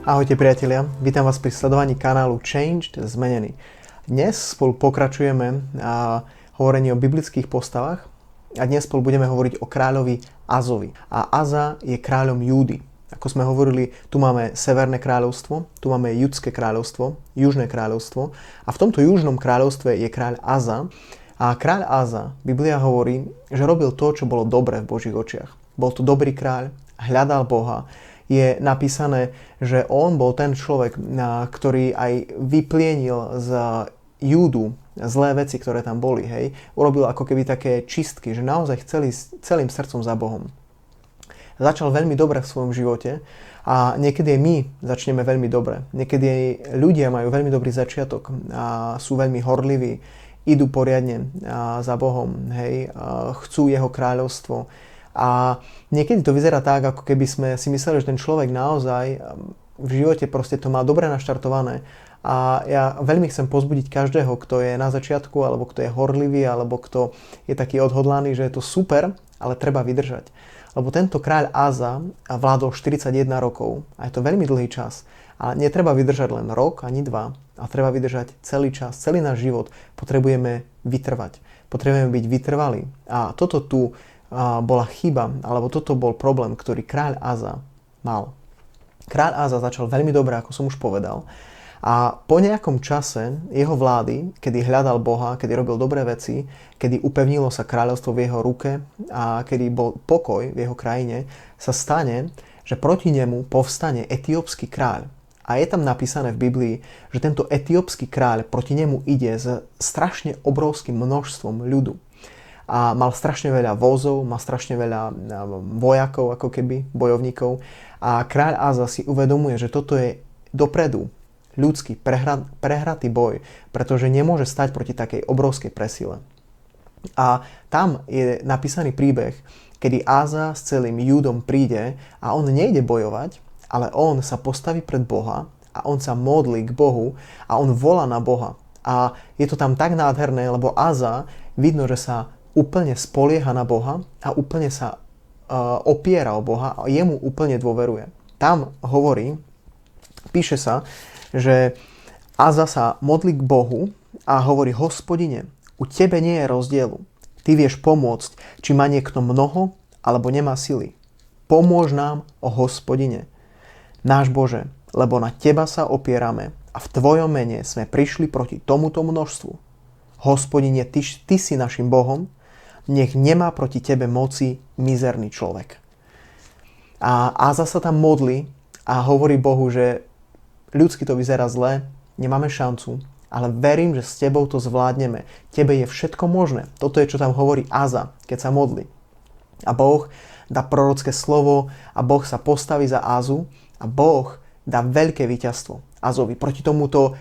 Ahojte priatelia, vítam vás pri sledovaní kanálu Changed Zmenený. Dnes spolu pokračujeme a hovorení o biblických postavách a dnes spolu budeme hovoriť o kráľovi Azovi. A Aza je kráľom Júdy. Ako sme hovorili, tu máme Severné kráľovstvo, tu máme Judské kráľovstvo, Južné kráľovstvo a v tomto Južnom kráľovstve je kráľ Aza a kráľ Aza, Biblia hovorí, že robil to, čo bolo dobré v Božích očiach. Bol to dobrý kráľ, hľadal Boha, je napísané, že on bol ten človek, ktorý aj vyplienil z Júdu zlé veci, ktoré tam boli. Hej. Urobil ako keby také čistky, že naozaj chceli celým srdcom za Bohom. Začal veľmi dobre v svojom živote a niekedy aj my začneme veľmi dobre. Niekedy aj ľudia majú veľmi dobrý začiatok a sú veľmi horliví, idú poriadne za Bohom, hej, chcú jeho kráľovstvo, a niekedy to vyzerá tak, ako keby sme si mysleli, že ten človek naozaj um, v živote proste to má dobre naštartované. A ja veľmi chcem pozbudiť každého, kto je na začiatku, alebo kto je horlivý, alebo kto je taký odhodlaný, že je to super, ale treba vydržať. Lebo tento kráľ Aza vládol 41 rokov a je to veľmi dlhý čas. A netreba vydržať len rok, ani dva, a treba vydržať celý čas, celý náš život. Potrebujeme vytrvať. Potrebujeme byť vytrvalí. A toto tu bola chyba, alebo toto bol problém, ktorý kráľ Aza mal. Kráľ Aza začal veľmi dobre, ako som už povedal, a po nejakom čase jeho vlády, kedy hľadal Boha, kedy robil dobré veci, kedy upevnilo sa kráľovstvo v jeho ruke a kedy bol pokoj v jeho krajine, sa stane, že proti nemu povstane etiópsky kráľ. A je tam napísané v Biblii, že tento etiópsky kráľ proti nemu ide s strašne obrovským množstvom ľudu a mal strašne veľa vozov, mal strašne veľa vojakov, ako keby, bojovníkov. A kráľ Aza si uvedomuje, že toto je dopredu ľudský prehra, prehratý boj, pretože nemôže stať proti takej obrovskej presile. A tam je napísaný príbeh, kedy Áza s celým Júdom príde a on nejde bojovať, ale on sa postaví pred Boha a on sa modlí k Bohu a on volá na Boha. A je to tam tak nádherné, lebo Áza vidno, že sa úplne spolieha na Boha a úplne sa uh, opiera o Boha a jemu úplne dôveruje. Tam hovorí, píše sa, že Aza sa modlí k Bohu a hovorí, hospodine, u tebe nie je rozdielu. Ty vieš pomôcť, či má niekto mnoho alebo nemá sily. Pomôž nám, o hospodine. Náš Bože, lebo na teba sa opierame a v tvojom mene sme prišli proti tomuto množstvu. Hospodine, ty, ty si našim Bohom nech nemá proti tebe moci mizerný človek. A Áza sa tam modli a hovorí Bohu, že ľudsky to vyzerá zle, nemáme šancu, ale verím, že s tebou to zvládneme. Tebe je všetko možné. Toto je, čo tam hovorí Aza, keď sa modli. A Boh dá prorocké slovo a Boh sa postaví za Azu a Boh dá veľké víťazstvo Azovi. Proti tomuto,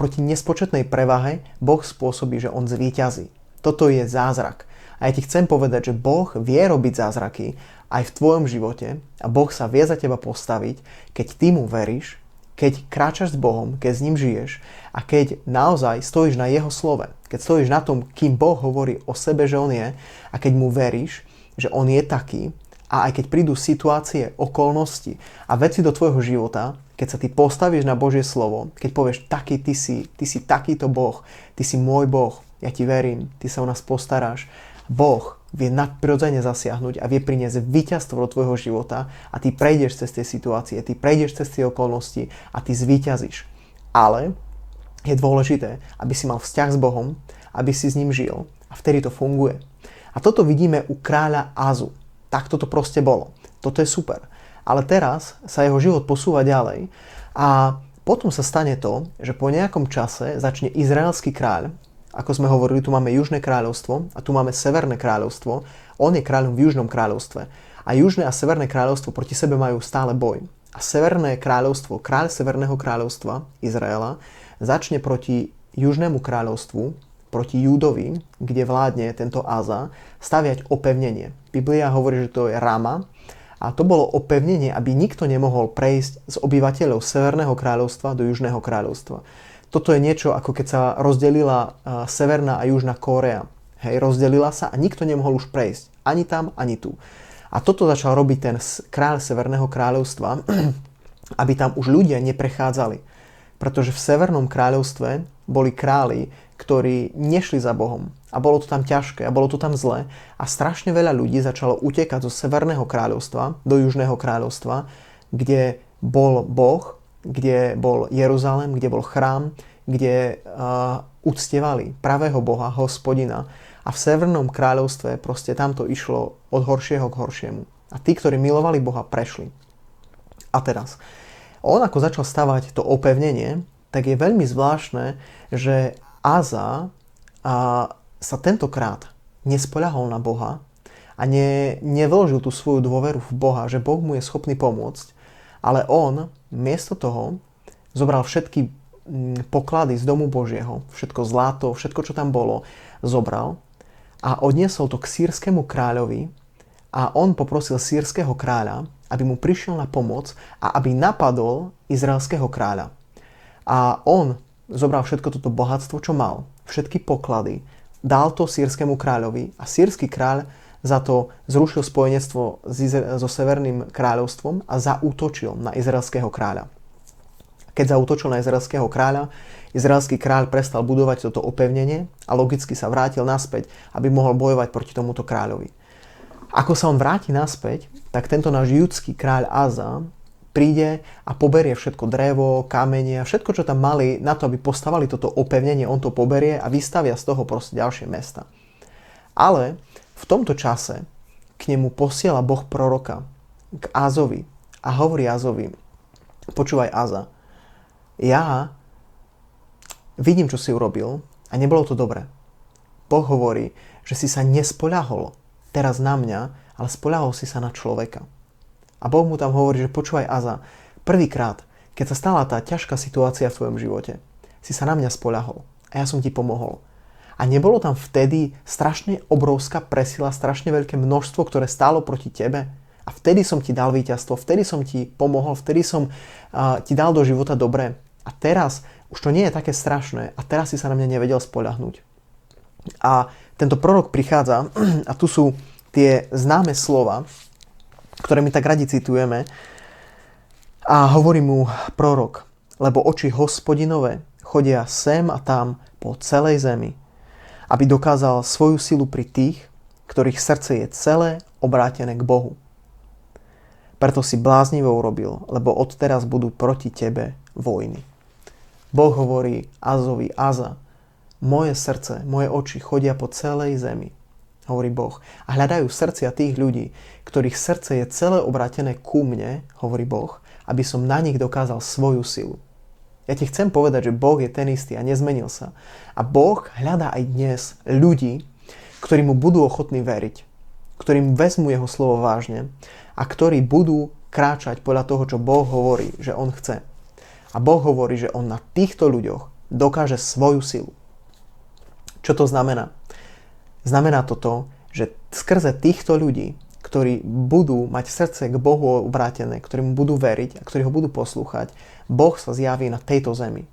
proti nespočetnej prevahe Boh spôsobí, že on zvíťazí. Toto je zázrak. A ja ti chcem povedať, že Boh vie robiť zázraky aj v tvojom živote a Boh sa vie za teba postaviť, keď ty mu veríš, keď kráčaš s Bohom, keď s ním žiješ a keď naozaj stojíš na jeho slove, keď stojíš na tom, kým Boh hovorí o sebe, že on je a keď mu veríš, že on je taký a aj keď prídu situácie, okolnosti a veci do tvojho života, keď sa ty postavíš na Božie slovo, keď povieš, taký ty si, ty si takýto Boh, ty si môj Boh, ja ti verím, ty sa o nás postaráš Boh vie nadprirodzene zasiahnuť a vie priniesť víťazstvo do tvojho života a ty prejdeš cez tie situácie, ty prejdeš cez tie okolnosti a ty zvíťazíš. Ale je dôležité, aby si mal vzťah s Bohom, aby si s ním žil a vtedy to funguje. A toto vidíme u kráľa Azu. Tak toto proste bolo. Toto je super. Ale teraz sa jeho život posúva ďalej a potom sa stane to, že po nejakom čase začne izraelský kráľ ako sme hovorili, tu máme Južné kráľovstvo a tu máme Severné kráľovstvo. On je kráľom v Južnom kráľovstve. A Južné a Severné kráľovstvo proti sebe majú stále boj. a Severné kráľovstvo, kráľ Severného kráľovstva Izraela začne proti Južnému kráľovstvu, proti Júdovi, kde vládne tento Aza, staviať opevnenie. Biblia hovorí, že to je Rama a to bolo opevnenie, aby nikto nemohol prejsť z obyvateľov Severného kráľovstva do Južného kráľovstva. Toto je niečo, ako keď sa rozdelila Severná a Južná Kórea. Hej, rozdelila sa a nikto nemohol už prejsť. Ani tam, ani tu. A toto začal robiť ten kráľ Severného kráľovstva, aby tam už ľudia neprechádzali. Pretože v Severnom kráľovstve boli králi, ktorí nešli za Bohom. A bolo to tam ťažké a bolo to tam zle. A strašne veľa ľudí začalo utekať zo Severného kráľovstva do Južného kráľovstva, kde bol Boh, kde bol Jeruzalém, kde bol chrám, kde uh, uctievali pravého Boha, hospodina a v Severnom kráľovstve proste tamto išlo od horšieho k horšiemu. A tí, ktorí milovali Boha, prešli. A teraz, on ako začal stavať to opevnenie, tak je veľmi zvláštne, že Aza a, sa tentokrát nespoľahol na Boha a ne, nevložil tú svoju dôveru v Boha, že Boh mu je schopný pomôcť, ale on miesto toho zobral všetky mm, poklady z domu Božieho, všetko zlato, všetko, čo tam bolo, zobral a odniesol to k sírskému kráľovi a on poprosil sírskeho kráľa, aby mu prišiel na pomoc a aby napadol izraelského kráľa. A on zobral všetko toto bohatstvo, čo mal, všetky poklady, dal to sírskému kráľovi a sírsky kráľ za to zrušil spojenectvo so Severným kráľovstvom a zaútočil na izraelského kráľa. Keď zautočil na izraelského kráľa, izraelský kráľ prestal budovať toto opevnenie a logicky sa vrátil naspäť, aby mohol bojovať proti tomuto kráľovi. Ako sa on vráti naspäť, tak tento náš judský kráľ Aza príde a poberie všetko drevo, kamene a všetko, čo tam mali na to, aby postavali toto opevnenie, on to poberie a vystavia z toho proste ďalšie mesta. Ale v tomto čase k nemu posiela Boh proroka, k Azovi a hovorí Azovi, počúvaj Aza, ja vidím, čo si urobil a nebolo to dobré. Boh hovorí, že si sa nespoľahol teraz na mňa, ale spoľahol si sa na človeka. A Boh mu tam hovorí, že počúvaj Aza, prvýkrát, keď sa stala tá ťažká situácia v tvojom živote, si sa na mňa spoľahol a ja som ti pomohol. A nebolo tam vtedy strašne obrovská presila, strašne veľké množstvo, ktoré stálo proti tebe? A vtedy som ti dal víťazstvo, vtedy som ti pomohol, vtedy som uh, ti dal do života dobré. A teraz už to nie je také strašné a teraz si sa na mňa nevedel spoľahnúť. A tento prorok prichádza a tu sú tie známe slova, ktoré my tak radi citujeme. A hovorí mu prorok, lebo oči hospodinové chodia sem a tam po celej zemi, aby dokázal svoju silu pri tých, ktorých srdce je celé obrátené k Bohu. Preto si bláznivo urobil, lebo odteraz budú proti tebe vojny. Boh hovorí Azovi, Aza, moje srdce, moje oči chodia po celej zemi, hovorí Boh. A hľadajú srdcia tých ľudí, ktorých srdce je celé obrátené ku mne, hovorí Boh, aby som na nich dokázal svoju silu. Ja ti chcem povedať, že Boh je ten istý a nezmenil sa. A Boh hľadá aj dnes ľudí, ktorí mu budú ochotní veriť, ktorým vezmu jeho slovo vážne a ktorí budú kráčať podľa toho, čo Boh hovorí, že on chce. A Boh hovorí, že On na týchto ľuďoch dokáže svoju silu. Čo to znamená? Znamená to to, že skrze týchto ľudí, ktorí budú mať srdce k Bohu obrátené, ktorí mu budú veriť a ktorí ho budú poslúchať, Boh sa zjaví na tejto zemi.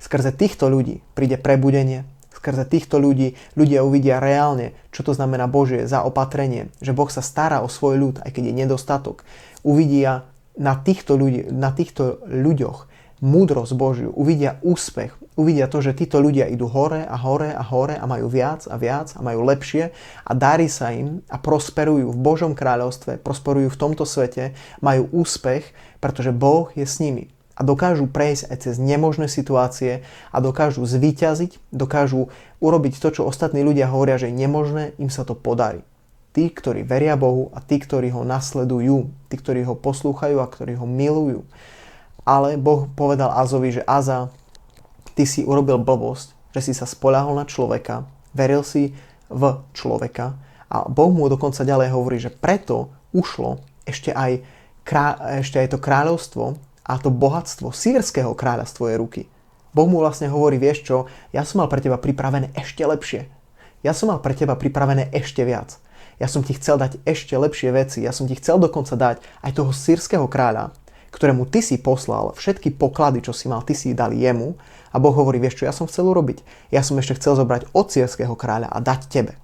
Skrze týchto ľudí príde prebudenie, skrze týchto ľudí ľudia uvidia reálne, čo to znamená Božie zaopatrenie, že Boh sa stará o svoj ľud, aj keď je nedostatok. Uvidia na týchto, ľudí, na týchto ľuďoch múdrosť Božiu, uvidia úspech, uvidia to, že títo ľudia idú hore a hore a hore a majú viac a viac a majú lepšie a darí sa im a prosperujú v Božom kráľovstve, prosperujú v tomto svete, majú úspech, pretože Boh je s nimi a dokážu prejsť aj cez nemožné situácie a dokážu zvíťaziť, dokážu urobiť to, čo ostatní ľudia hovoria, že je nemožné, im sa to podarí. Tí, ktorí veria Bohu a tí, ktorí ho nasledujú, tí, ktorí ho poslúchajú a ktorí ho milujú. Ale Boh povedal Azovi, že Aza, ty si urobil blbosť, že si sa spoľahol na človeka, veril si v človeka a Boh mu dokonca ďalej hovorí, že preto ušlo ešte aj krá- ešte aj to kráľovstvo a to bohatstvo sírskeho kráľa z tvojej ruky. Boh mu vlastne hovorí, vieš čo, ja som mal pre teba pripravené ešte lepšie. Ja som mal pre teba pripravené ešte viac. Ja som ti chcel dať ešte lepšie veci. Ja som ti chcel dokonca dať aj toho sírskeho kráľa, ktorému ty si poslal všetky poklady, čo si mal, ty si dali jemu. A Boh hovorí, vieš čo, ja som chcel urobiť. Ja som ešte chcel zobrať od sírskeho kráľa a dať tebe.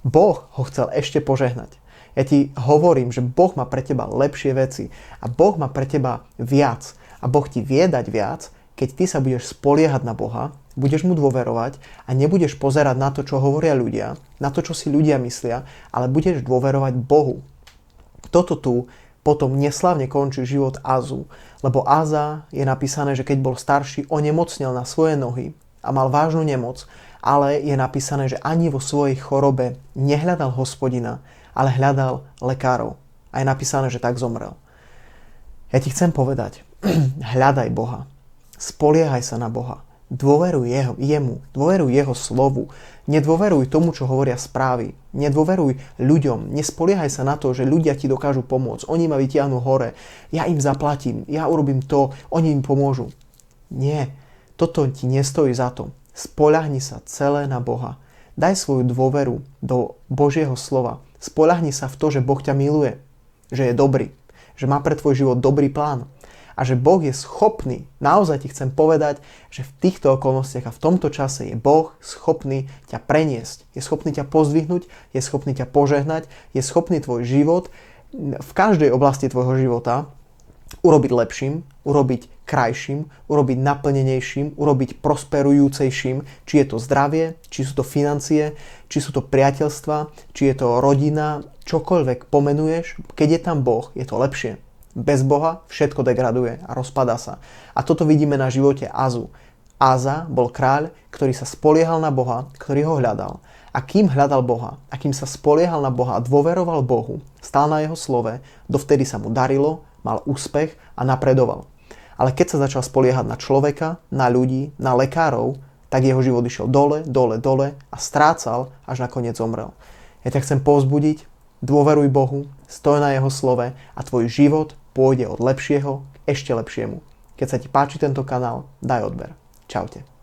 Boh ho chcel ešte požehnať. Ja ti hovorím, že Boh má pre teba lepšie veci a Boh má pre teba viac a Boh ti vie dať viac, keď ty sa budeš spoliehať na Boha, budeš mu dôverovať a nebudeš pozerať na to, čo hovoria ľudia, na to, čo si ľudia myslia, ale budeš dôverovať Bohu. Toto tu potom neslavne končí život Azu, lebo Aza je napísané, že keď bol starší, onemocnel na svoje nohy a mal vážnu nemoc, ale je napísané, že ani vo svojej chorobe nehľadal hospodina, ale hľadal lekárov. A je napísané, že tak zomrel. Ja ti chcem povedať, hľadaj Boha. Spoliehaj sa na Boha. Dôveruj jeho, jemu, dôveruj jeho slovu. Nedôveruj tomu, čo hovoria správy. Nedôveruj ľuďom. Nespoliehaj sa na to, že ľudia ti dokážu pomôcť. Oni ma vytiahnu hore. Ja im zaplatím. Ja urobím to. Oni im pomôžu. Nie. Toto ti nestojí za to. Spoľahni sa celé na Boha. Daj svoju dôveru do Božieho slova. Spoľahni sa v to, že Boh ťa miluje. Že je dobrý. Že má pre tvoj život dobrý plán a že Boh je schopný, naozaj ti chcem povedať, že v týchto okolnostiach a v tomto čase je Boh schopný ťa preniesť, je schopný ťa pozdvihnúť, je schopný ťa požehnať, je schopný tvoj život v každej oblasti tvojho života urobiť lepším, urobiť krajším, urobiť naplnenejším, urobiť prosperujúcejším, či je to zdravie, či sú to financie, či sú to priateľstva, či je to rodina, čokoľvek pomenuješ, keď je tam Boh, je to lepšie. Bez Boha všetko degraduje a rozpada sa. A toto vidíme na živote Azu. Aza bol kráľ, ktorý sa spoliehal na Boha, ktorý ho hľadal. A kým hľadal Boha, a kým sa spoliehal na Boha a dôveroval Bohu, stál na jeho slove, dovtedy sa mu darilo, mal úspech a napredoval. Ale keď sa začal spoliehať na človeka, na ľudí, na lekárov, tak jeho život išiel dole, dole, dole a strácal, až nakoniec zomrel. Ja ťa chcem povzbudiť, dôveruj Bohu, stoj na jeho slove a tvoj život pôjde od lepšieho k ešte lepšiemu. Keď sa ti páči tento kanál, daj odber. Čaute.